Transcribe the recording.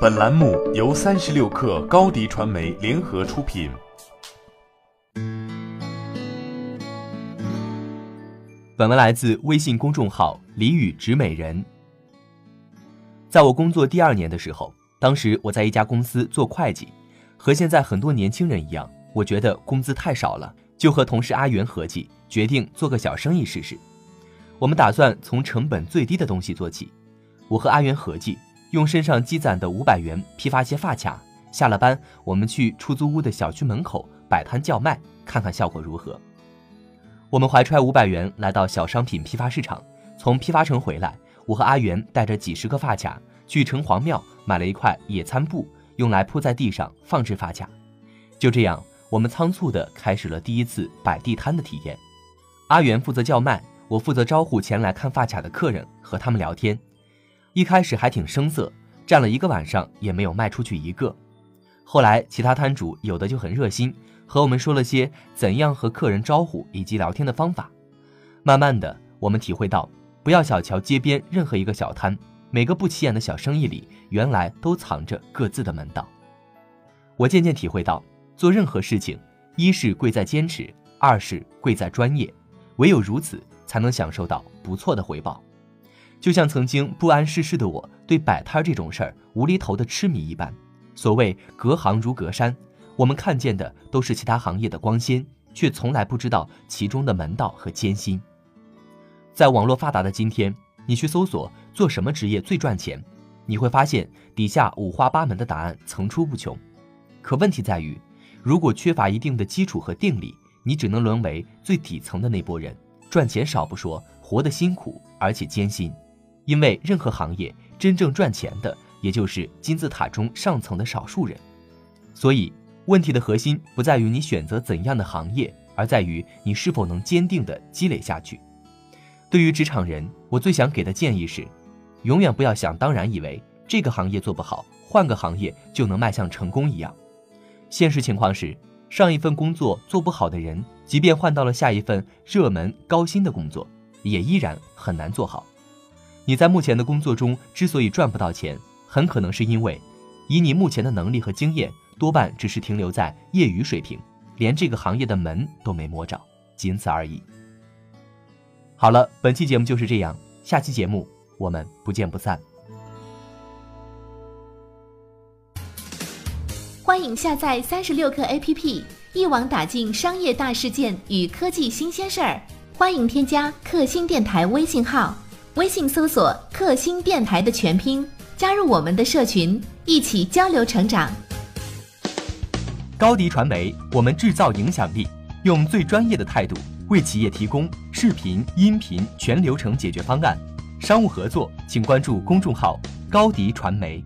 本栏目由三十六氪高低传媒联合出品。本文来自微信公众号“李宇植美人”。在我工作第二年的时候，当时我在一家公司做会计，和现在很多年轻人一样，我觉得工资太少了，就和同事阿元合计，决定做个小生意试试。我们打算从成本最低的东西做起。我和阿元合计。用身上积攒的五百元批发些发卡，下了班我们去出租屋的小区门口摆摊叫卖，看看效果如何。我们怀揣五百元来到小商品批发市场，从批发城回来，我和阿元带着几十个发卡去城隍庙买了一块野餐布，用来铺在地上放置发卡。就这样，我们仓促地开始了第一次摆地摊的体验。阿元负责叫卖，我负责招呼前来看发卡的客人，和他们聊天。一开始还挺生涩，站了一个晚上也没有卖出去一个。后来其他摊主有的就很热心，和我们说了些怎样和客人招呼以及聊天的方法。慢慢的，我们体会到，不要小瞧街边任何一个小摊，每个不起眼的小生意里，原来都藏着各自的门道。我渐渐体会到，做任何事情，一是贵在坚持，二是贵在专业，唯有如此，才能享受到不错的回报。就像曾经不谙世事的我对摆摊这种事儿无厘头的痴迷一般，所谓隔行如隔山，我们看见的都是其他行业的光鲜，却从来不知道其中的门道和艰辛。在网络发达的今天，你去搜索做什么职业最赚钱，你会发现底下五花八门的答案层出不穷。可问题在于，如果缺乏一定的基础和定力，你只能沦为最底层的那波人，赚钱少不说，活得辛苦而且艰辛。因为任何行业真正赚钱的，也就是金字塔中上层的少数人，所以问题的核心不在于你选择怎样的行业，而在于你是否能坚定的积累下去。对于职场人，我最想给的建议是，永远不要想当然以为这个行业做不好，换个行业就能迈向成功一样。现实情况是，上一份工作做不好的人，即便换到了下一份热门高薪的工作，也依然很难做好。你在目前的工作中之所以赚不到钱，很可能是因为，以你目前的能力和经验，多半只是停留在业余水平，连这个行业的门都没摸着，仅此而已。好了，本期节目就是这样，下期节目我们不见不散。欢迎下载三十六课 APP，一网打尽商业大事件与科技新鲜事儿。欢迎添加克星电台微信号。微信搜索“克星电台”的全拼，加入我们的社群，一起交流成长。高迪传媒，我们制造影响力，用最专业的态度为企业提供视频、音频全流程解决方案。商务合作，请关注公众号“高迪传媒”。